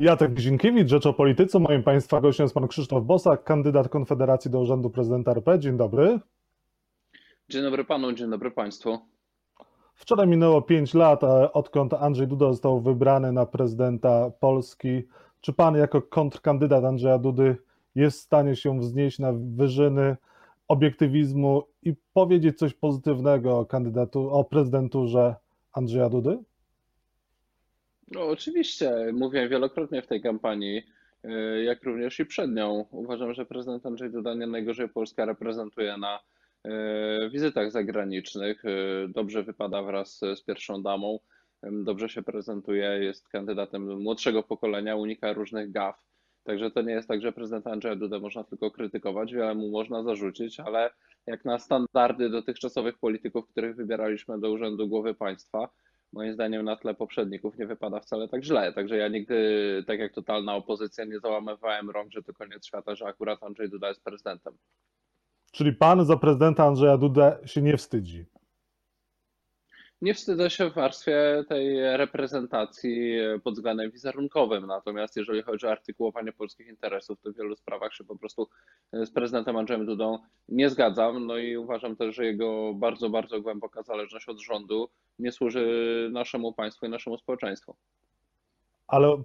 Jacek Zinkiewicz, Rzecz o Polityce. Moim Państwa gościem jest Pan Krzysztof Bosak, kandydat Konfederacji do Urzędu Prezydenta RP. Dzień dobry. Dzień dobry Panu, dzień dobry Państwu. Wczoraj minęło 5 lat, odkąd Andrzej Duda został wybrany na prezydenta Polski. Czy Pan jako kontrkandydat Andrzeja Dudy jest w stanie się wznieść na wyżyny obiektywizmu i powiedzieć coś pozytywnego o kandydatu, o prezydenturze Andrzeja Dudy? No, oczywiście, mówiłem wielokrotnie w tej kampanii, e, jak również i przed nią. Uważam, że prezydent Andrzej Duda nie najgorzej Polska reprezentuje na e, wizytach zagranicznych. E, dobrze wypada wraz z pierwszą damą, dobrze się prezentuje, jest kandydatem młodszego pokolenia, unika różnych gaf. Także to nie jest tak, że prezydenta Andrzeja Dudę można tylko krytykować, wiele mu można zarzucić, ale jak na standardy dotychczasowych polityków, których wybieraliśmy do urzędu głowy państwa, moim zdaniem na tle poprzedników nie wypada wcale tak źle. Także ja nigdy, tak jak totalna opozycja, nie załamywałem rąk, że to koniec świata, że akurat Andrzej Duda jest prezydentem. Czyli pan za prezydenta Andrzeja Dudę się nie wstydzi? Nie wstydzę się w warstwie tej reprezentacji pod względem wizerunkowym. Natomiast jeżeli chodzi o artykułowanie polskich interesów, to w wielu sprawach się po prostu z prezydentem Andrzejem Dudą nie zgadzam. No i uważam też, że jego bardzo, bardzo głęboka zależność od rządu nie służy naszemu państwu i naszemu społeczeństwu. Ale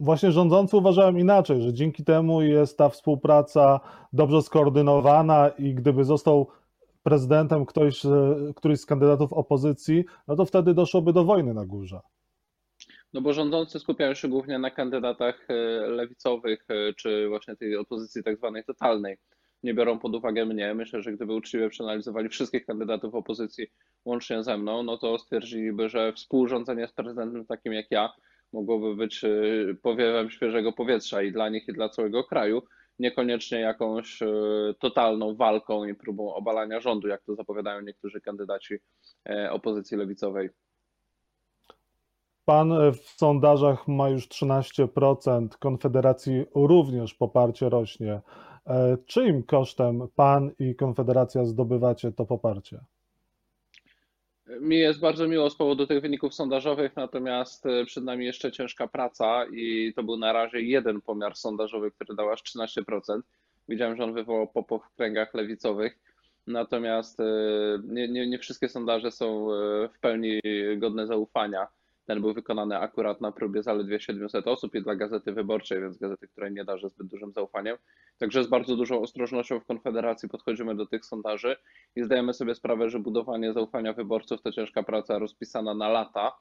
właśnie rządzący uważają inaczej, że dzięki temu jest ta współpraca dobrze skoordynowana i gdyby został prezydentem ktoś, któryś z kandydatów opozycji, no to wtedy doszłoby do wojny na górze. No bo rządzący skupiają się głównie na kandydatach e, lewicowych, e, czy właśnie tej opozycji tak zwanej totalnej. Nie biorą pod uwagę mnie. Myślę, że gdyby uczciwie przeanalizowali wszystkich kandydatów opozycji łącznie ze mną, no to stwierdziliby, że współrządzenie z prezydentem takim jak ja mogłoby być e, powiewem świeżego powietrza i dla nich, i dla całego kraju niekoniecznie jakąś e, totalną walką i próbą obalania rządu, jak to zapowiadają niektórzy kandydaci e, opozycji lewicowej. Pan w sondażach ma już 13%, Konfederacji również poparcie rośnie. E, czyim kosztem pan i Konfederacja zdobywacie to poparcie? Mi jest bardzo miło z powodu tych wyników sondażowych, natomiast e, przed nami jeszcze ciężka praca i to był na razie jeden pomiar sondażowy, który dał aż 13%. Widziałem, że on wywołał popłoch w kręgach lewicowych, natomiast e, nie, nie, nie wszystkie sondaże są e, w pełni godne zaufania. Ten był wykonany akurat na próbie zaledwie 700 osób i dla Gazety Wyborczej, więc gazety, której nie darzy zbyt dużym zaufaniem. Także z bardzo dużą ostrożnością w Konfederacji podchodzimy do tych sondaży i zdajemy sobie sprawę, że budowanie zaufania wyborców to ciężka praca rozpisana na lata,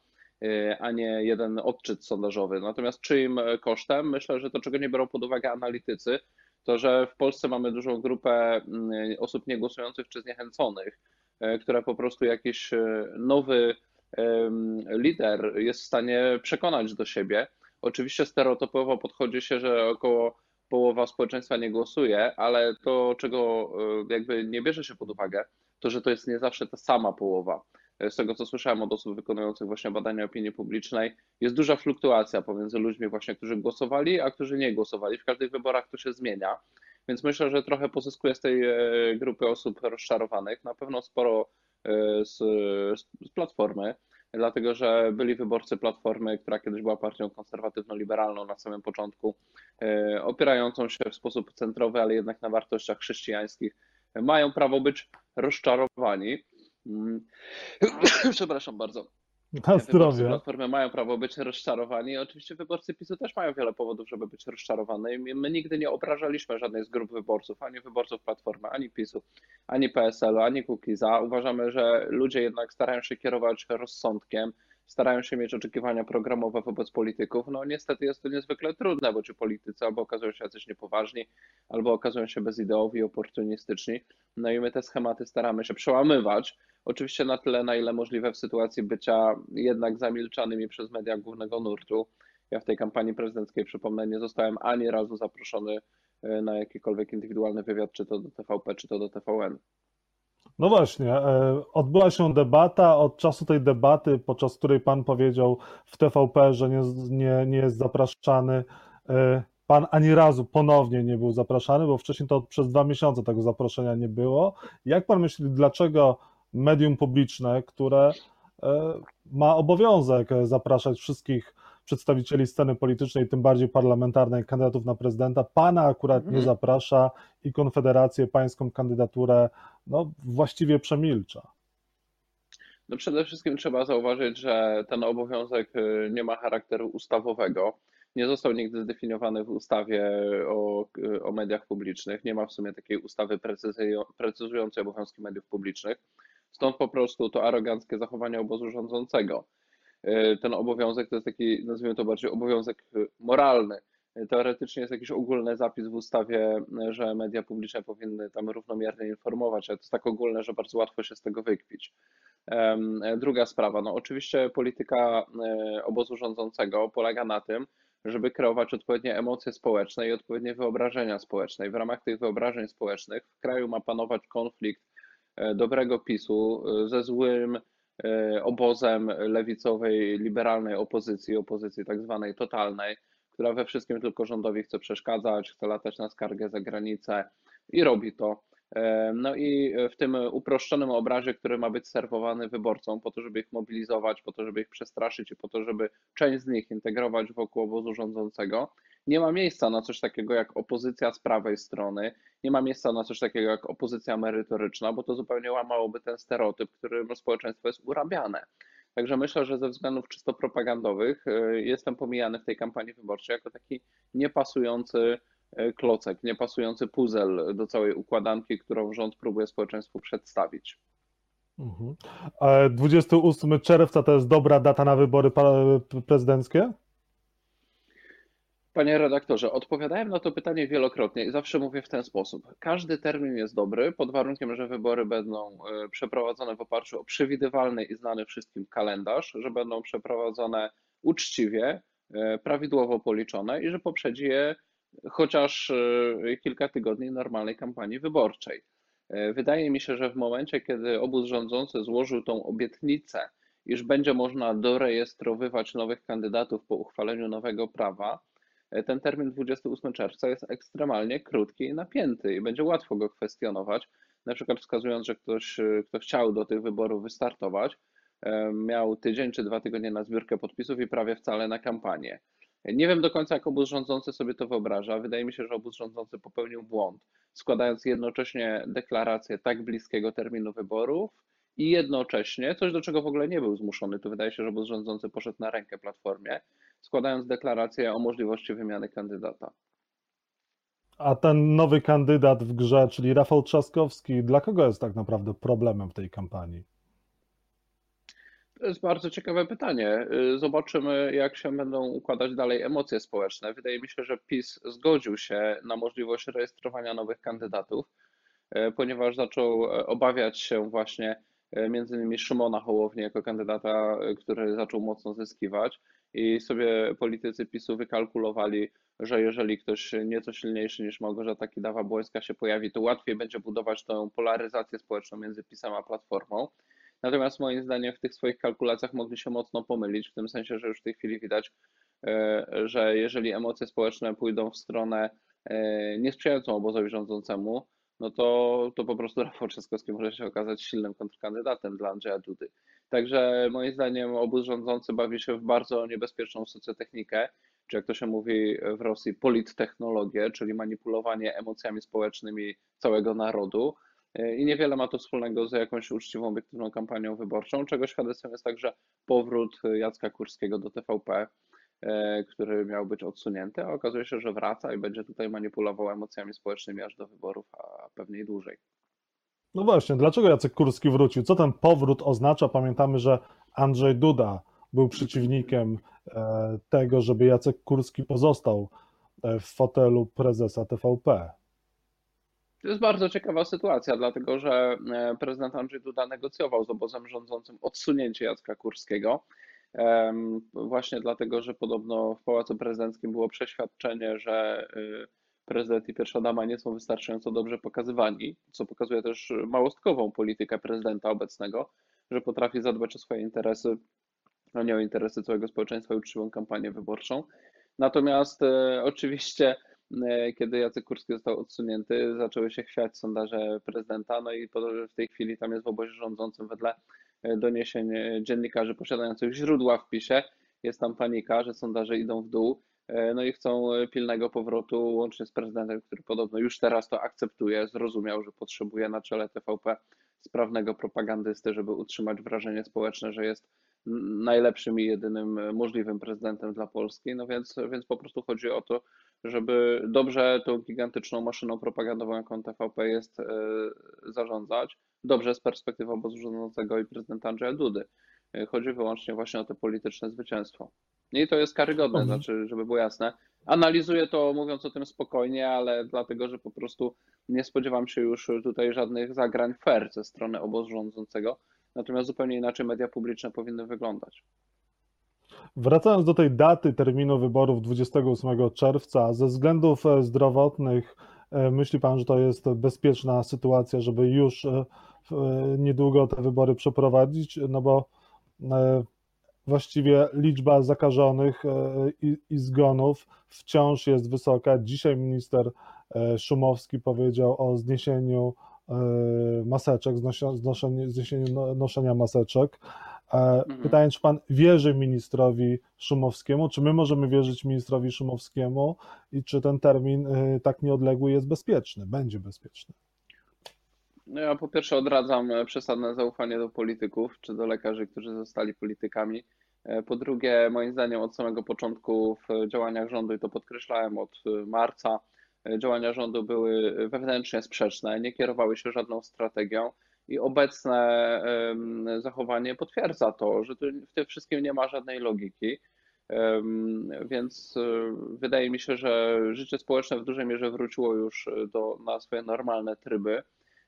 y, a nie jeden odczyt sondażowy. Natomiast czyim kosztem? Myślę, że to, czego nie biorą pod uwagę analitycy, to że w Polsce mamy dużą grupę mm, osób niegłosujących czy zniechęconych, y, które po prostu jakiś y, nowy lider jest w stanie przekonać do siebie. Oczywiście stereotypowo podchodzi się, że około połowa społeczeństwa nie głosuje, ale to, czego e, jakby nie bierze się pod uwagę, to że to jest nie zawsze ta sama połowa. E, z tego, co słyszałem od osób wykonujących właśnie badania opinii publicznej, jest duża fluktuacja pomiędzy ludźmi właśnie, którzy głosowali, a którzy nie głosowali. W każdych wyborach to się zmienia, więc myślę, że trochę pozyskuje z tej e, grupy osób rozczarowanych. Na pewno sporo z, z Platformy, dlatego że byli wyborcy Platformy, która kiedyś była partią konserwatywno-liberalną na samym początku, e, opierającą się w sposób centrowy, ale jednak na wartościach chrześcijańskich, mają prawo być rozczarowani. Mm. Przepraszam bardzo. Na zdrowie. Platformy mają prawo być rozczarowani. Oczywiście wyborcy PiSu też mają wiele powodów, żeby być rozczarowani. My nigdy nie obrażaliśmy żadnej z grup wyborców, ani wyborców Platformy, ani PiSu, ani PSL-u, ani Kukiza. Uważamy, że ludzie jednak starają się kierować rozsądkiem, starają się mieć oczekiwania programowe wobec polityków. No niestety jest to niezwykle trudne, bo ci politycy albo okazują się jacyś niepoważni, albo okazują się bezideowi, oportunistyczni. No i my te schematy staramy się przełamywać. Oczywiście na tyle, na ile możliwe w sytuacji bycia jednak zamilczanymi przez media głównego nurtu. Ja w tej kampanii prezydenckiej, przypomnę, nie zostałem ani razu zaproszony e, na jakikolwiek indywidualny wywiad, czy to do TVP, czy to do TVN. No właśnie, e, odbyła się debata. Od czasu tej debaty, podczas której pan powiedział w TVP, że nie, nie, nie jest zapraszany, e, pan ani razu ponownie nie był zapraszany, bo wcześniej to przez dwa miesiące tego zaproszenia nie było. Jak pan myśli, dlaczego medium publiczne, które e, ma obowiązek zapraszać wszystkich przedstawicieli sceny politycznej, tym bardziej parlamentarnej, kandydatów na prezydenta. Pana akurat nie Mhm. zaprasza i Konfederację pańską kandydaturę no, właściwie przemilcza. No przede wszystkim trzeba zauważyć, że ten obowiązek y, nie ma charakteru ustawowego. Nie został nigdy zdefiniowany w ustawie o, y, o mediach publicznych. Nie ma w sumie takiej ustawy precyzują- precyzującej obowiązki mediów publicznych. Stąd po prostu to aroganckie zachowanie obozu rządzącego. Y, Ten obowiązek to jest taki, nazwijmy to bardziej obowiązek y, moralny. Y, Teoretycznie jest jakiś ogólny zapis w ustawie, że media publiczne powinny tam równomiernie informować, ale to jest tak ogólne, że bardzo łatwo się z tego wykpić. Druga sprawa, no oczywiście polityka e, obozu rządzącego polega na tym, żeby kreować odpowiednie emocje społeczne i odpowiednie wyobrażenia społeczne. I w ramach tych wyobrażeń społecznych w kraju ma panować konflikt e, dobrego PiSu e, ze złym e, obozem lewicowej, liberalnej opozycji, opozycji tak zwanej totalnej, która we wszystkim tylko rządowi chce przeszkadzać, chce latać na skargę za granicę i robi to. E, No i w tym uproszczonym obrazie, który ma być serwowany wyborcom, po to, żeby ich mobilizować, po to, żeby ich przestraszyć i po to, żeby część z nich integrować wokół obozu rządzącego, nie ma miejsca na coś takiego jak opozycja z prawej strony, nie ma miejsca na coś takiego jak opozycja merytoryczna, bo to zupełnie łamałoby ten stereotyp, którym społeczeństwo jest urabiane. Także myślę, że ze względów czysto propagandowych e, jestem pomijany w tej kampanii wyborczej jako taki niepasujący e, klocek, niepasujący puzzle do całej układanki, którą rząd próbuje społeczeństwu przedstawić. Mhm. E, 28 czerwca to jest dobra data na wybory prezydenckie? Panie redaktorze, odpowiadałem na to pytanie wielokrotnie i zawsze mówię w ten sposób. Każdy termin jest dobry pod warunkiem, że wybory będą e, przeprowadzone w oparciu o przewidywalny i znany wszystkim kalendarz, że będą przeprowadzone uczciwie, e, prawidłowo policzone i że poprzedzi je chociaż e, kilka tygodni normalnej kampanii wyborczej. Wydaje mi się, że w momencie, kiedy obóz rządzący złożył tą obietnicę, iż będzie można dorejestrowywać nowych kandydatów po uchwaleniu nowego prawa, ten termin 28 czerwca jest ekstremalnie krótki i napięty i będzie łatwo go kwestionować, na przykład wskazując, że ktoś, e, kto chciał do tych wyborów wystartować, e, miał tydzień czy dwa tygodnie na zbiórkę podpisów i prawie wcale na kampanię. Nie wiem do końca, jak obóz rządzący sobie to wyobraża. Wydaje mi się, że obóz rządzący popełnił błąd, składając jednocześnie deklarację tak bliskiego terminu wyborów i jednocześnie, coś do czego w ogóle nie był zmuszony, tu wydaje się, że obóz rządzący poszedł na rękę Platformie, składając deklarację o możliwości wymiany kandydata. A ten nowy kandydat w grze, czyli Rafał Trzaskowski, dla kogo jest tak naprawdę problemem w tej kampanii? To jest bardzo ciekawe pytanie. Y, Zobaczymy, jak się będą układać dalej emocje społeczne. Wydaje mi się, że PiS zgodził się na możliwość rejestrowania nowych kandydatów, y, ponieważ zaczął e, obawiać się właśnie między innymi Szymona Hołowni jako kandydata, y, który zaczął mocno zyskiwać i sobie politycy PiSu wykalkulowali, że jeżeli ktoś nieco silniejszy niż Małgorzata Kidawa-Błońska się pojawi, to łatwiej będzie budować tę polaryzację społeczną między PiSem a Platformą. Natomiast moim zdaniem w tych swoich kalkulacjach mogli się mocno pomylić, w tym sensie, że już w tej chwili widać, e, że jeżeli emocje społeczne pójdą w stronę e, niesprzyjającą obozowi rządzącemu, no to, to po prostu Rafał Trzaskowski może się okazać silnym kontrkandydatem dla Andrzeja Dudy. Także moim zdaniem obóz rządzący bawi się w bardzo niebezpieczną socjotechnikę, czy jak to się mówi w Rosji, polittechnologię, czyli manipulowanie emocjami społecznymi całego narodu. I niewiele ma to wspólnego z jakąś uczciwą, obiektywną kampanią wyborczą, czego świadectwem jest także powrót Jacka Kurskiego do TVP, e, który miał być odsunięty, a okazuje się, że wraca i będzie tutaj manipulował emocjami społecznymi aż do wyborów, pewnie i dłużej. No właśnie, dlaczego Jacek Kurski wrócił? Co ten powrót oznacza? Pamiętamy, że Andrzej Duda był przeciwnikiem e, tego, żeby Jacek Kurski pozostał e, w fotelu prezesa TVP. To jest bardzo ciekawa sytuacja, dlatego że e, prezydent Andrzej Duda negocjował z obozem rządzącym odsunięcie Jacka Kurskiego. Właśnie dlatego, że podobno w Pałacu Prezydenckim było przeświadczenie, że y, prezydent i pierwsza dama nie są wystarczająco dobrze pokazywani, co pokazuje też małostkową politykę prezydenta obecnego, że potrafi zadbać o swoje interesy, a nie o interesy całego społeczeństwa i uczciwą kampanię wyborczą. Natomiast e, oczywiście, e, kiedy Jacek Kurski został odsunięty, zaczęły się chwiać sondaże prezydenta, no i w tej chwili tam jest w obozie rządzącym wedle e, doniesień e, dziennikarzy posiadających źródła w PiSie, jest tam panika, że sondaże idą w dół, no i chcą pilnego powrotu, łącznie z prezydentem, który podobno już teraz to akceptuje, zrozumiał, że potrzebuje na czele TVP sprawnego propagandysty, żeby utrzymać wrażenie społeczne, że jest najlepszym i jedynym możliwym prezydentem dla Polski. No więc, więc po prostu chodzi o to, żeby dobrze tą gigantyczną maszyną propagandową, jaką TVP jest, e, zarządzać. Dobrze z perspektywy obozu rządzącego i prezydenta Andrzeja Dudy. E, chodzi wyłącznie właśnie o to polityczne zwycięstwo. I to jest karygodne, mhm. znaczy, żeby było jasne. Analizuję to mówiąc o tym spokojnie, ale dlatego, że po prostu nie spodziewam się już tutaj żadnych zagrań fair ze strony obozu rządzącego. Natomiast zupełnie inaczej media publiczne powinny wyglądać. Wracając do tej daty terminu wyborów 28 czerwca, ze względów e, zdrowotnych, e, myśli Pan, że to jest bezpieczna sytuacja, żeby już e, niedługo te wybory przeprowadzić? No bo właściwie liczba zakażonych i, i zgonów wciąż jest wysoka. Dzisiaj minister Szumowski powiedział o zniesieniu maseczek, zniesieniu no, noszenia maseczek. Mhm. Pytanie, czy pan wierzy ministrowi Szumowskiemu, czy my możemy wierzyć ministrowi Szumowskiemu i czy ten termin tak nieodległy jest bezpieczny, będzie bezpieczny? No ja po pierwsze odradzam e, przesadne zaufanie do polityków czy do lekarzy, którzy zostali politykami. E, po drugie, moim zdaniem od samego początku w działaniach rządu, i to podkreślałem od e, marca, działania rządu były wewnętrznie sprzeczne, nie kierowały się żadną strategią i obecne zachowanie potwierdza to, że w tym wszystkim nie ma żadnej logiki. Więc wydaje mi się, że życie społeczne w dużej mierze wróciło już do, na swoje normalne tryby.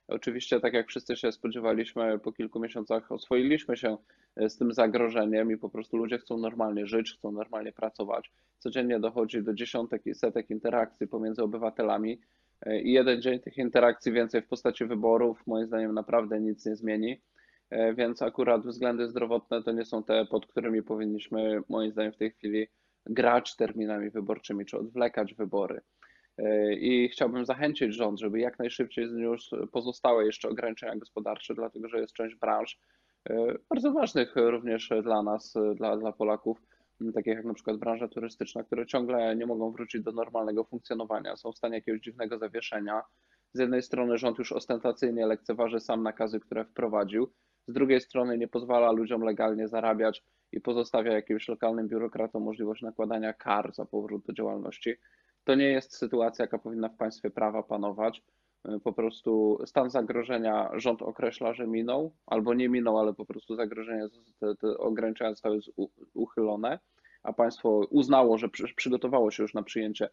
Oczywiście, tak jak wszyscy się spodziewaliśmy, po kilku miesiącach oswoiliśmy się e, z tym zagrożeniem i po prostu ludzie chcą normalnie żyć, chcą normalnie pracować. Codziennie dochodzi do dziesiątek i setek interakcji pomiędzy obywatelami e, i jeden dzień tych interakcji więcej w postaci wyborów, moim zdaniem, naprawdę nic nie zmieni. E, więc akurat względy zdrowotne to nie są te, pod którymi powinniśmy, moim zdaniem, w tej chwili grać terminami wyborczymi czy odwlekać wybory. I chciałbym zachęcić rząd, żeby jak najszybciej zniósł pozostałe jeszcze ograniczenia gospodarcze, dlatego że jest część branż e, bardzo ważnych również dla nas, dla, dla Polaków, takich jak na przykład branża turystyczna, które ciągle nie mogą wrócić do normalnego funkcjonowania, są w stanie jakiegoś dziwnego zawieszenia. Z jednej strony rząd już ostentacyjnie lekceważy sam nakazy, które wprowadził, z drugiej strony nie pozwala ludziom legalnie zarabiać i pozostawia jakimś lokalnym biurokratom możliwość nakładania kar za powrót do działalności. To nie jest sytuacja, jaka powinna w państwie prawa panować. E, po prostu stan zagrożenia rząd określa, że minął, albo nie minął, ale po prostu zagrożenie, te, te ograniczenia zostały uchylone, a państwo uznało, że przy, przygotowało się już na przyjęcie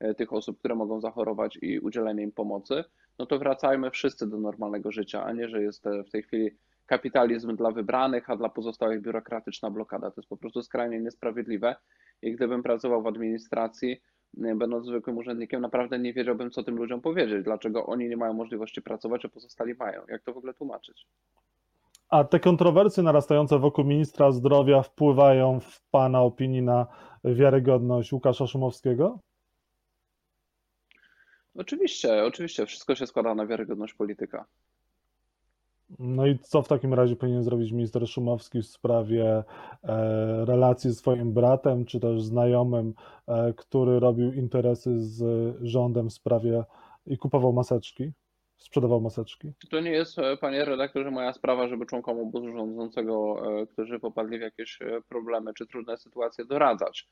e, tych osób, które mogą zachorować i udzielenie im pomocy, no to wracajmy wszyscy do normalnego życia, a nie, że jest w tej chwili kapitalizm dla wybranych, a dla pozostałych biurokratyczna blokada. To jest po prostu skrajnie niesprawiedliwe. I gdybym pracował w administracji, będąc zwykłym urzędnikiem, naprawdę nie wiedziałbym, co tym ludziom powiedzieć, dlaczego oni nie mają możliwości pracować, a pozostali mają. Jak to w ogóle tłumaczyć? A te kontrowersje narastające wokół ministra zdrowia wpływają w Pana opinii na wiarygodność Łukasza Szumowskiego? Oczywiście, oczywiście. Wszystko się składa na wiarygodność polityka. No i co w takim razie powinien zrobić minister Szumowski w sprawie e, relacji z swoim bratem, czy też znajomym, e, który robił interesy z rządem w sprawie i kupował maseczki, sprzedawał maseczki? To nie jest, e, panie redaktorze, moja sprawa, żeby członkom obozu rządzącego, którzy popadli w jakieś problemy czy trudne sytuacje, doradzać.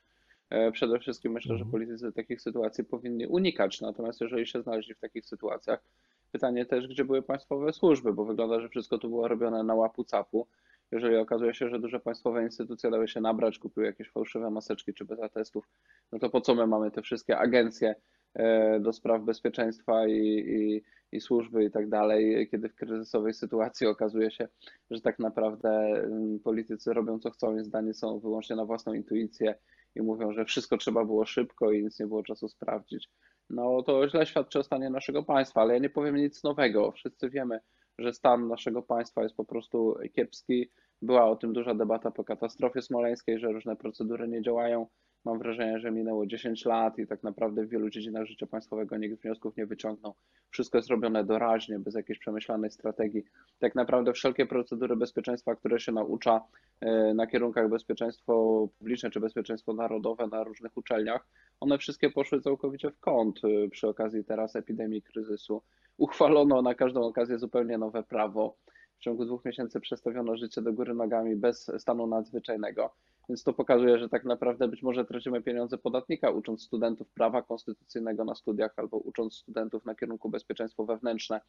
Przede wszystkim myślę, że mhm. politycy takich sytuacji powinni unikać. Natomiast jeżeli się znaleźli w takich sytuacjach, Pytanie też, gdzie były państwowe służby, bo wygląda, że wszystko to było robione na łapu capu. Jeżeli okazuje się, że duże państwowe instytucje dały się nabrać, kupiły jakieś fałszywe maseczki czy beta testów, no to po co my mamy te wszystkie agencje e, do spraw bezpieczeństwa i, i, i służby i tak dalej, kiedy w kryzysowej sytuacji okazuje się, że tak naprawdę mm, politycy robią co chcą i zdani są wyłącznie na własną intuicję i mówią, że wszystko trzeba było szybko i nic nie było czasu sprawdzić no to źle świadczy o stanie naszego państwa, ale ja nie powiem nic nowego. Wszyscy wiemy, że stan naszego państwa jest po prostu kiepski. Była o tym duża debata po katastrofie smoleńskiej, że różne procedury nie działają. Mam wrażenie, że minęło 10 lat i tak naprawdę w wielu dziedzinach życia państwowego nikt wniosków nie wyciągnął. Wszystko jest robione doraźnie, bez jakiejś przemyślanej strategii. Tak naprawdę wszelkie procedury bezpieczeństwa, które się naucza e, na kierunkach bezpieczeństwo publiczne czy bezpieczeństwo narodowe na różnych uczelniach, one wszystkie poszły całkowicie w kąt e, przy okazji teraz epidemii, kryzysu. Uchwalono na każdą okazję zupełnie nowe prawo. W ciągu dwóch miesięcy przestawiono życie do góry nogami bez stanu nadzwyczajnego. Więc to pokazuje, że tak naprawdę być może tracimy pieniądze podatnika, ucząc studentów prawa konstytucyjnego na studiach albo ucząc studentów na kierunku bezpieczeństwo wewnętrzne,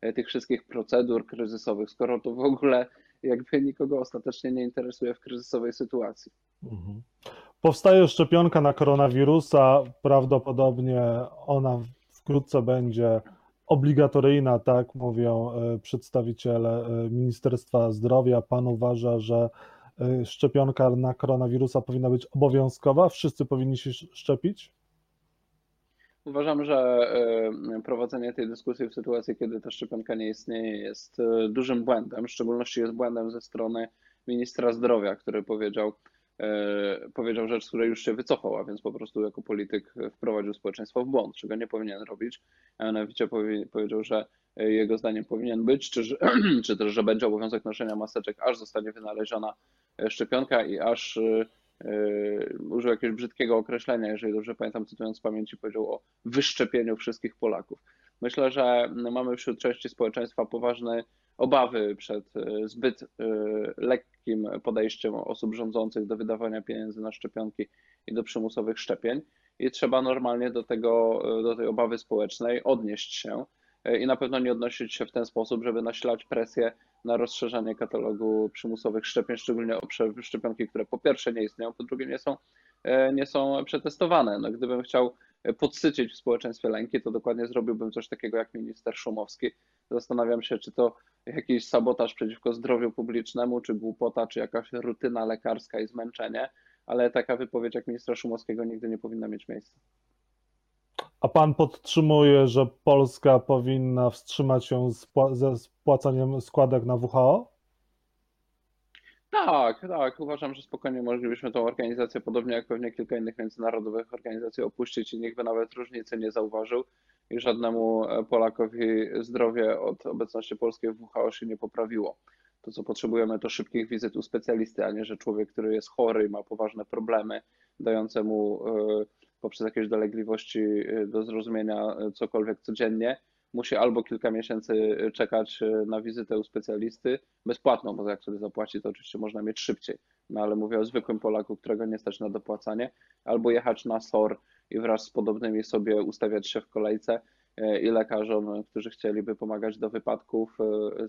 e, tych wszystkich procedur kryzysowych, skoro to w ogóle jakby nikogo ostatecznie nie interesuje w kryzysowej sytuacji. Mhm. Powstaje szczepionka na koronawirusa, prawdopodobnie ona wkrótce będzie obligatoryjna, tak mówią e, przedstawiciele e, Ministerstwa Zdrowia. Pan uważa, że szczepionka na koronawirusa powinna być obowiązkowa? Wszyscy powinni się szczepić? Uważam, że prowadzenie tej dyskusji w sytuacji, kiedy ta szczepionka nie istnieje, jest dużym błędem. W szczególności jest błędem ze strony ministra zdrowia, który powiedział, E, powiedział rzecz, z której już się wycofał, a więc po prostu jako polityk wprowadził społeczeństwo w błąd, czego nie powinien robić. A mianowicie powiedział, że jego zdaniem powinien być, czy, czy też, że będzie obowiązek noszenia maseczek, aż zostanie wynaleziona szczepionka i aż Yy, użył jakiegoś brzydkiego określenia, jeżeli dobrze pamiętam, cytując z pamięci, powiedział o wyszczepieniu wszystkich Polaków. Myślę, że mamy wśród części społeczeństwa poważne obawy przed zbyt lekkim podejściem osób rządzących do wydawania pieniędzy na szczepionki i do przymusowych szczepień i trzeba normalnie do, tego, do tej obawy społecznej odnieść się i na pewno nie odnosić się w ten sposób, żeby nasilać presję na rozszerzanie katalogu przymusowych szczepień, szczególnie o szczepionki, które po pierwsze nie istnieją, po drugie nie są, e, nie są przetestowane. No, gdybym chciał podsycić w społeczeństwie lęki, to dokładnie zrobiłbym coś takiego jak minister Szumowski. Zastanawiam się, czy to jakiś sabotaż przeciwko zdrowiu publicznemu, czy głupota, czy jakaś rutyna lekarska i zmęczenie, ale taka wypowiedź jak ministra Szumowskiego nigdy nie powinna mieć miejsca. A pan podtrzymuje, że Polska powinna wstrzymać się ze spłacaniem składek na WHO? Tak, tak. Uważam, że spokojnie moglibyśmy tą organizację, podobnie jak pewnie kilka innych międzynarodowych organizacji, opuścić i nikt by nawet różnicy nie zauważył i żadnemu Polakowi zdrowie od obecności polskiej w WHO się nie poprawiło. To, co potrzebujemy, to szybkich wizyt u specjalisty, a nie, że człowiek, który jest chory i ma poważne problemy, dające mu e, poprzez jakieś dolegliwości y, do zrozumienia y, cokolwiek codziennie, musi albo kilka miesięcy y, czekać na wizytę u specjalisty bezpłatną, bo jak sobie zapłaci, to oczywiście można mieć szybciej. No ale mówię o zwykłym Polaku, którego nie stać na dopłacanie, albo jechać na SOR i wraz z podobnymi sobie ustawiać się w kolejce i lekarzom, którzy chcieliby pomagać do wypadków,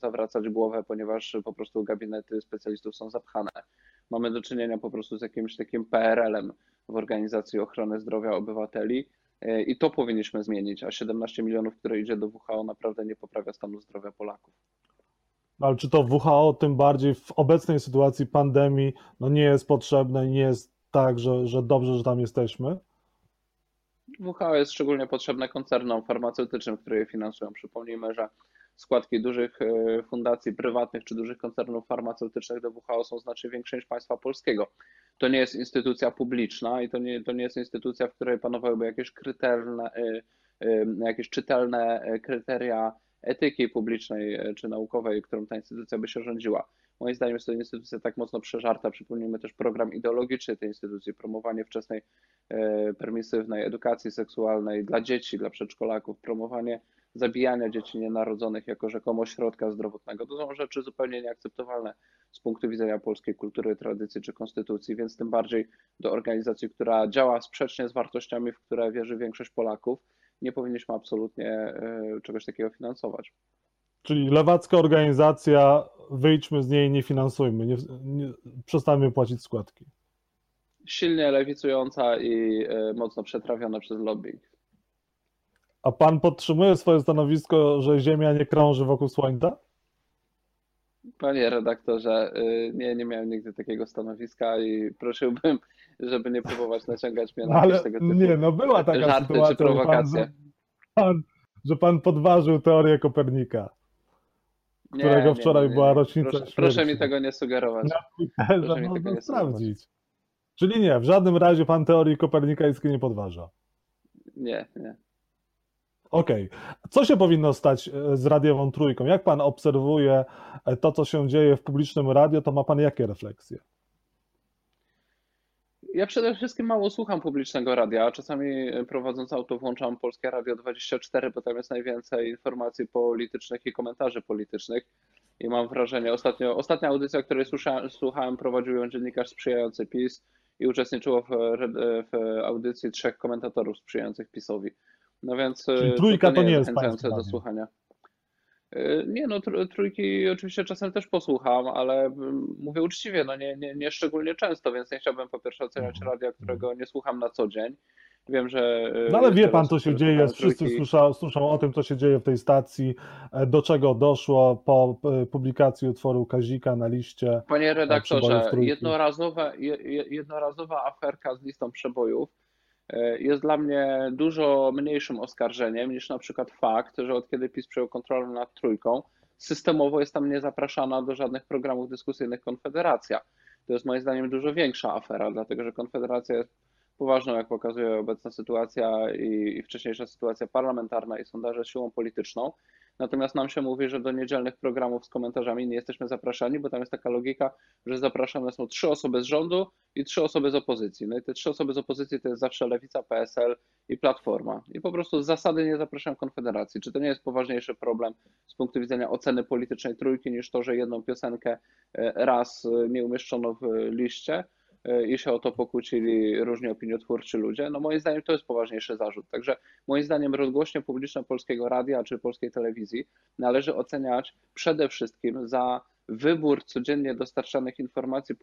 zawracać głowę, ponieważ po prostu gabinety specjalistów są zapchane. Mamy do czynienia po prostu z jakimś takim PRL-em w Organizacji Ochrony Zdrowia Obywateli e, i to powinniśmy zmienić, a 17 milionów, które idzie do WHO naprawdę nie poprawia stanu zdrowia Polaków. Ale czy to WHO tym bardziej w obecnej sytuacji pandemii no nie jest potrzebne i nie jest tak, że, że dobrze, że tam jesteśmy? WHO jest szczególnie potrzebne koncernom farmaceutycznym, które je finansują. Przypomnijmy, że składki dużych e, fundacji prywatnych czy dużych koncernów farmaceutycznych do WHO są znacznie większe niż państwa polskiego. To nie jest instytucja publiczna i to nie, to nie jest instytucja, w której panowałyby jakieś kryterne, e, e, jakieś czytelne kryteria etyki publicznej czy naukowej, którą ta instytucja by się rządziła. Moim zdaniem jest to instytucja tak mocno przeżarta. Przypomnijmy też program ideologiczny tej instytucji, promowanie wczesnej, permisywnej edukacji seksualnej dla dzieci, dla przedszkolaków, promowanie zabijania dzieci nienarodzonych jako rzekomo środka zdrowotnego. To są rzeczy zupełnie nieakceptowalne z punktu widzenia polskiej kultury, tradycji czy konstytucji, więc tym bardziej do organizacji, która działa sprzecznie z wartościami, w które wierzy większość Polaków, nie powinniśmy absolutnie e, czegoś takiego finansować. Czyli lewacka organizacja, wyjdźmy z niej, nie finansujmy, nie, nie, przestańmy płacić składki. Silnie lewicująca i e, mocno przetrawiona przez lobbying. A pan podtrzymuje swoje stanowisko, że Ziemia nie krąży wokół Słońca? Panie redaktorze, y, nie, nie miałem nigdy takiego stanowiska i prosiłbym, żeby nie próbować naciągać mnie na Ale tego typu nie, no była taka żarty sytuacja, czy prowokacje. Że pan, pan, że pan podważył teorię Kopernika, którego nie, wczoraj nie, była rocznica proszę, proszę, mi tego nie sugerować. Twitterze można sprawdzić. Czyli nie, w żadnym razie pan teorii kopernikańskiej nie podważa. Nie, nie. Okej. Okay. Co się powinno stać e, z radiową trójką? Jak pan obserwuje e, to, co się dzieje w publicznym radio, to ma pan jakie refleksje? Ja przede wszystkim mało słucham publicznego radia. Czasami prowadząc auto włączam Polskie Radio 24, bo tam jest najwięcej informacji politycznych i komentarzy politycznych. I mam wrażenie, ostatnio, ostatnia audycja, której słuchałem, słuchałem prowadził ją dziennikarz sprzyjający PiS i uczestniczyło w, w audycji trzech komentatorów sprzyjających PiSowi. No więc Czyli trójka to, to nie, jest, jest do słuchania. Y, nie, no trójki oczywiście czasem też posłucham, ale mówię uczciwie, no nie, nie, nie szczególnie często, więc nie chciałbym po pierwsze oceniać mhm. radia, którego nie słucham na co dzień. Wiem, że. Y, no ale wie pan, co się dzieje. Wszyscy słyszą, słyszą o tym, co się dzieje w tej stacji, e, do czego doszło po publikacji utworu Kazika na liście. Panie e, redaktorze, jednorazowa, jednorazowa aferka z listą przebojów jest dla mnie dużo mniejszym oskarżeniem niż na przykład fakt, że od kiedy PiS przejął kontrolę nad trójką, systemowo jest tam nie zapraszana do żadnych programów dyskusyjnych Konfederacja. To jest moim zdaniem dużo większa afera, dlatego że Konfederacja jest poważną, jak pokazuje obecna sytuacja i, i wcześniejsza sytuacja parlamentarna i sondaże siłą polityczną. Natomiast nam się mówi, że do niedzielnych programów z komentarzami nie jesteśmy zapraszani, bo tam jest taka logika, że zapraszane są trzy osoby z rządu i trzy osoby z opozycji. No i te trzy osoby z opozycji to jest zawsze Lewica, PSL i Platforma. I po prostu z zasady nie zapraszam Konfederacji. Czy to nie jest poważniejszy problem z punktu widzenia oceny politycznej trójki niż to, że jedną piosenkę e, raz e, nie umieszczono w liście? E, i się o to pokłócili różni opiniotwórczy ludzie, no moim zdaniem to jest poważniejszy zarzut. Także moim zdaniem rozgłośnie publiczne Polskiego Radia czy Polskiej Telewizji należy oceniać przede wszystkim za wybór codziennie dostarczanych informacji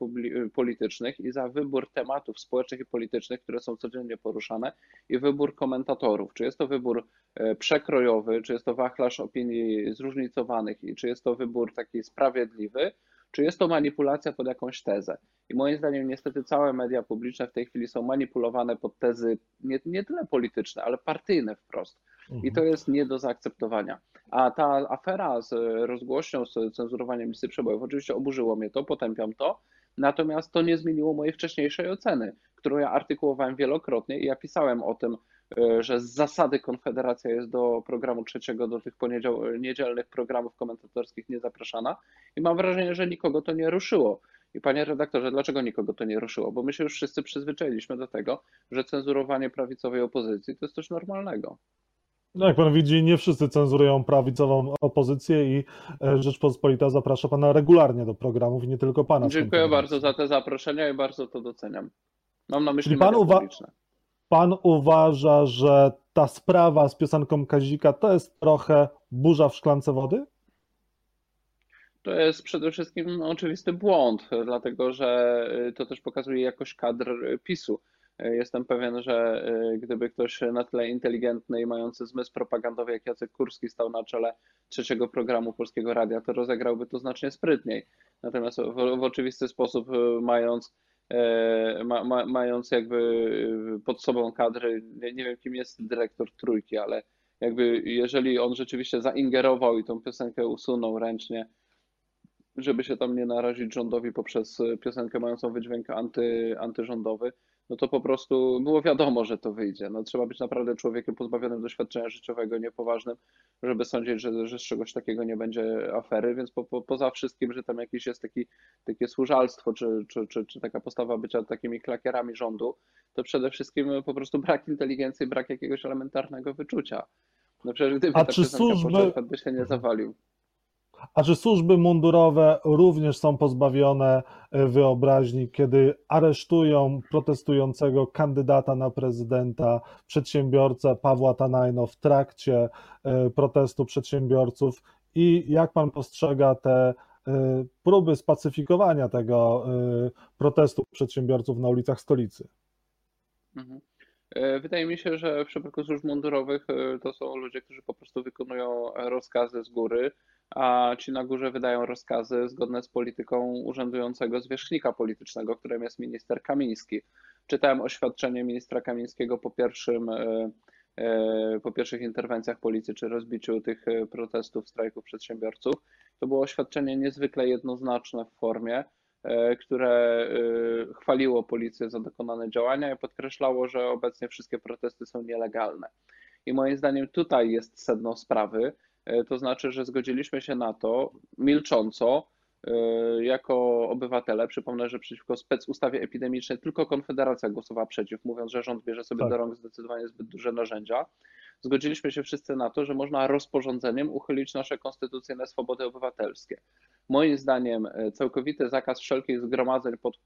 politycznych i za wybór tematów społecznych i politycznych, które są codziennie poruszane i wybór komentatorów. Czy jest to wybór e, przekrojowy, czy jest to wachlarz opinii zróżnicowanych i czy jest to wybór taki sprawiedliwy, czy jest to manipulacja pod jakąś tezę. I moim zdaniem niestety całe media publiczne w tej chwili są manipulowane pod tezy nie, nie tyle polityczne, ale partyjne wprost. I mhm. to jest nie do zaakceptowania. A ta afera z rozgłośnią, z cenzurowaniem listy przebojów, oczywiście oburzyło mnie to, potępiam to, natomiast to nie zmieniło mojej wcześniejszej oceny, którą ja artykułowałem wielokrotnie i ja pisałem o tym, e, że z zasady Konfederacja jest do programu trzeciego, do tych niedzielnych programów komentatorskich niezapraszana i mam wrażenie, że nikogo to nie ruszyło. I panie redaktorze, dlaczego nikogo to nie ruszyło? Bo my się już wszyscy przyzwyczailiśmy do tego, że cenzurowanie prawicowej opozycji to jest coś normalnego. No jak pan widzi, nie wszyscy cenzurują prawicową opozycję i e, Rzeczpospolita zaprasza pana regularnie do programów, nie tylko pana. Dziękuję bardzo za te zaproszenia i bardzo to doceniam. Mam na myśli pan, uwa- pan uważa, że ta sprawa z piosenką Kazika to jest trochę burza w szklance wody? To jest przede wszystkim oczywisty błąd, dlatego że y, to też pokazuje jakość kadr PiSu. Y, jestem pewien, że y, gdyby ktoś na tyle inteligentny i mający zmysł propagandowy jak Jacek Kurski stał na czele trzeciego programu Polskiego Radia, to rozegrałby to znacznie sprytniej. Natomiast w, w oczywisty sposób mając ma, ma, mając jakby pod sobą kadry, nie, nie wiem kim jest dyrektor trójki, ale jakby jeżeli on rzeczywiście zaingerował i tą piosenkę usunął ręcznie, żeby się tam nie narazić rządowi poprzez e, piosenkę mającą wydźwięk anty, antyrządowy, no to po prostu było wiadomo, że to wyjdzie. No, trzeba być naprawdę człowiekiem pozbawionym doświadczenia życiowego, niepoważnym, żeby sądzić, że, że z czegoś takiego nie będzie afery, więc po, po, poza wszystkim, że tam jakieś jest taki, takie służalstwo, czy, czy, czy, czy taka postawa bycia takimi klakierami rządu, to przede wszystkim po prostu brak inteligencji, brak jakiegoś elementarnego wyczucia. No przecież gdyby A ta czy służby... poszła, by się nie zawalił. A czy służby mundurowe również są pozbawione e, wyobraźni, kiedy aresztują protestującego kandydata na prezydenta, przedsiębiorcę Pawła Tanajno w trakcie e, protestu przedsiębiorców? I jak pan postrzega te e, próby spacyfikowania tego protestu przedsiębiorców na ulicach stolicy? Mhm. Wydaje mi się, że w przypadku służb mundurowych to są ludzie, którzy po prostu wykonują rozkazy z góry a ci na górze wydają rozkazy zgodne z polityką urzędującego zwierzchnika politycznego, którym jest minister Kamiński. Czytałem oświadczenie ministra Kamińskiego po pierwszym e, e, po pierwszych interwencjach policji czy rozbiciu tych e, protestów, strajków przedsiębiorców. To było oświadczenie niezwykle jednoznaczne w formie, które chwaliło policję za dokonane działania i podkreślało, że obecnie wszystkie protesty są nielegalne. I moim zdaniem tutaj jest sedno sprawy, to znaczy, że zgodziliśmy się na to milcząco, jako obywatele. Przypomnę, że przeciwko specustawie epidemicznej tylko Konfederacja głosowała przeciw, mówiąc, że rząd bierze sobie tak. do rąk zdecydowanie zbyt duże narzędzia zgodziliśmy się wszyscy na to, że można rozporządzeniem uchylić nasze konstytucyjne swobody obywatelskie. Moim zdaniem e, całkowity zakaz wszelkich zgromadzeń pod,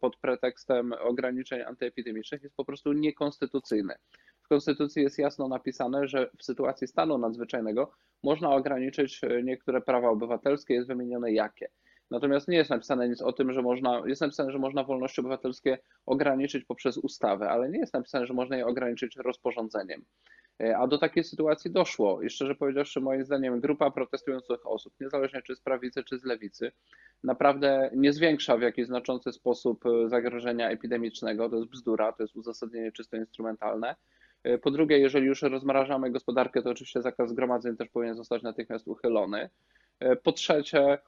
pod pretekstem ograniczeń antyepidemicznych jest po prostu niekonstytucyjny. W Konstytucji jest jasno napisane, że w sytuacji stanu nadzwyczajnego można ograniczyć e, niektóre prawa obywatelskie, jest wymienione jakie. Natomiast nie jest napisane nic o tym, że można, jest napisane, że można wolności obywatelskie ograniczyć poprzez ustawę, ale nie jest napisane, że można je ograniczyć rozporządzeniem. E, a do takiej sytuacji doszło. I szczerze powiedziawszy, moim zdaniem, grupa protestujących osób, niezależnie czy z prawicy, czy z lewicy, naprawdę nie zwiększa w jakiś znaczący sposób e, zagrożenia epidemicznego. To jest bzdura, to jest uzasadnienie czysto instrumentalne. E, po drugie, jeżeli już rozmrażamy gospodarkę, to oczywiście zakaz zgromadzeń też powinien zostać natychmiast uchylony. Po trzecie,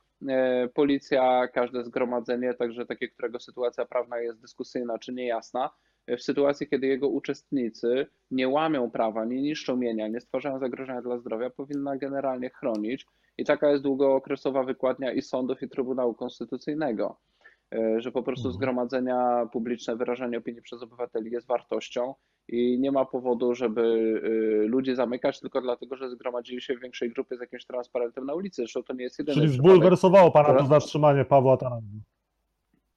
policja, każde zgromadzenie, także takie, którego sytuacja prawna jest dyskusyjna czy niejasna, w sytuacji, kiedy jego uczestnicy nie łamią prawa, nie niszczą mienia, nie stwarzają zagrożenia dla zdrowia, powinna generalnie chronić. I taka jest długookresowa wykładnia i sądów, i Trybunału Konstytucyjnego, e, że po prostu mhm. zgromadzenia publiczne, wyrażanie opinii przez obywateli jest wartością i nie ma powodu, żeby e, ludzi zamykać tylko dlatego, że zgromadzili się w większej grupie z jakimś transparentem na ulicy. Zresztą to nie jest jedyny Czyli zbulwersowało Pana to zatrzymanie Pawła Tarangi.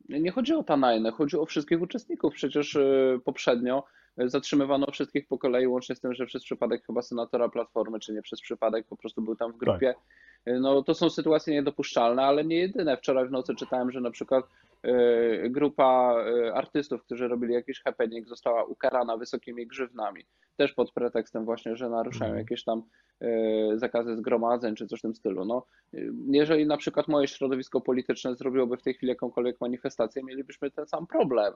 Nie chodzi o Tanajnę, chodzi o wszystkich uczestników. Przecież y, poprzednio zatrzymywano wszystkich po kolei, łącznie z tym, że przez przypadek chyba senatora Platformy, czy nie przez przypadek, po prostu był tam w grupie. Tak. No to są sytuacje niedopuszczalne, ale nie jedyne. Wczoraj w nocy czytałem, że na przykład y, grupa y, artystów, którzy robili jakiś happening, została ukarana wysokimi grzywnami. Też pod pretekstem właśnie, że naruszają mhm. jakieś tam zakazy zgromadzeń czy coś w tym stylu. No, jeżeli na przykład moje środowisko polityczne zrobiłoby w tej chwili jakąkolwiek manifestację, mielibyśmy ten sam problem.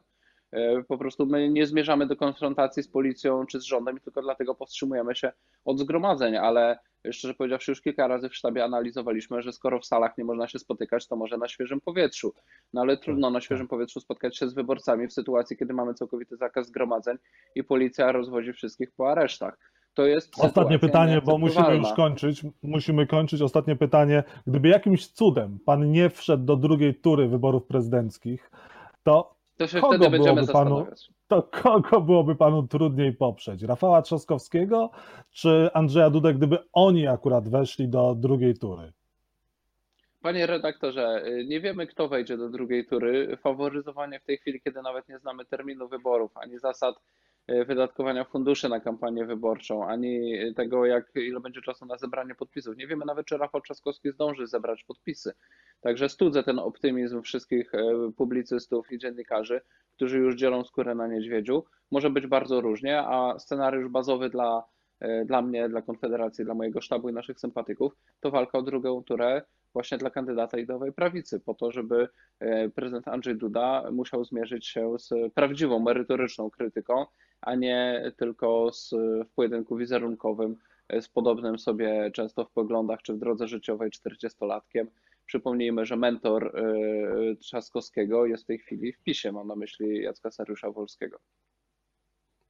E, po prostu my nie zmierzamy do konfrontacji z policją czy z rządem i tylko dlatego powstrzymujemy się od zgromadzeń, ale szczerze powiedziawszy, już kilka razy w sztabie analizowaliśmy, że skoro w salach nie można się spotykać, to może na świeżym powietrzu. No ale trudno na świeżym powietrzu spotkać się z wyborcami w sytuacji, kiedy mamy całkowity zakaz zgromadzeń i policja rozwozi wszystkich po aresztach. To jest Ostatnie pytanie, bo musimy już kończyć. Musimy kończyć. Ostatnie pytanie. Gdyby jakimś cudem pan nie wszedł do drugiej tury wyborów prezydenckich, to to się kogo wtedy będziemy panu, To kogo byłoby panu trudniej poprzeć? Rafała Trzaskowskiego czy Andrzeja Dudę, gdyby oni akurat weszli do drugiej tury? Panie redaktorze, nie wiemy, kto wejdzie do drugiej tury. Faworyzowanie w tej chwili, kiedy nawet nie znamy terminu wyborów ani zasad E, wydatkowania funduszy na kampanię wyborczą, ani tego, jak, ile będzie czasu na zebranie podpisów. Nie wiemy nawet, czy Rafał Trzaskowski zdąży zebrać podpisy. Także studzę ten optymizm wszystkich e, publicystów i dziennikarzy, którzy już dzielą skórę na niedźwiedziu. Może być bardzo różnie, a scenariusz bazowy dla, e, dla mnie, dla Konfederacji, dla mojego sztabu i naszych sympatyków to walka o drugą turę właśnie dla kandydata ideowej prawicy, po to, żeby prezydent Andrzej Duda musiał zmierzyć się z prawdziwą, merytoryczną krytyką, a nie tylko z, w pojedynku wizerunkowym z podobnym sobie często w poglądach czy w drodze życiowej 40-latkiem. Przypomnijmy, że mentor y, Trzaskowskiego jest w tej chwili w PiSie, mam na myśli Jacka Sariusza Wolskiego.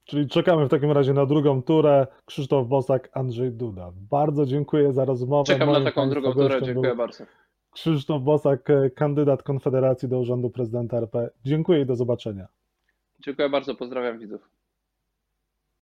Czyli czekamy w takim razie na drugą turę. Krzysztof Bosak, Andrzej Duda. Bardzo dziękuję za rozmowę. Czekam Moim na taką drugą turę, dziękuję bardzo. Krzysztof Bosak, kandydat Konfederacji do Urzędu Prezydenta RP. Dziękuję i do zobaczenia. Dziękuję bardzo, pozdrawiam widzów.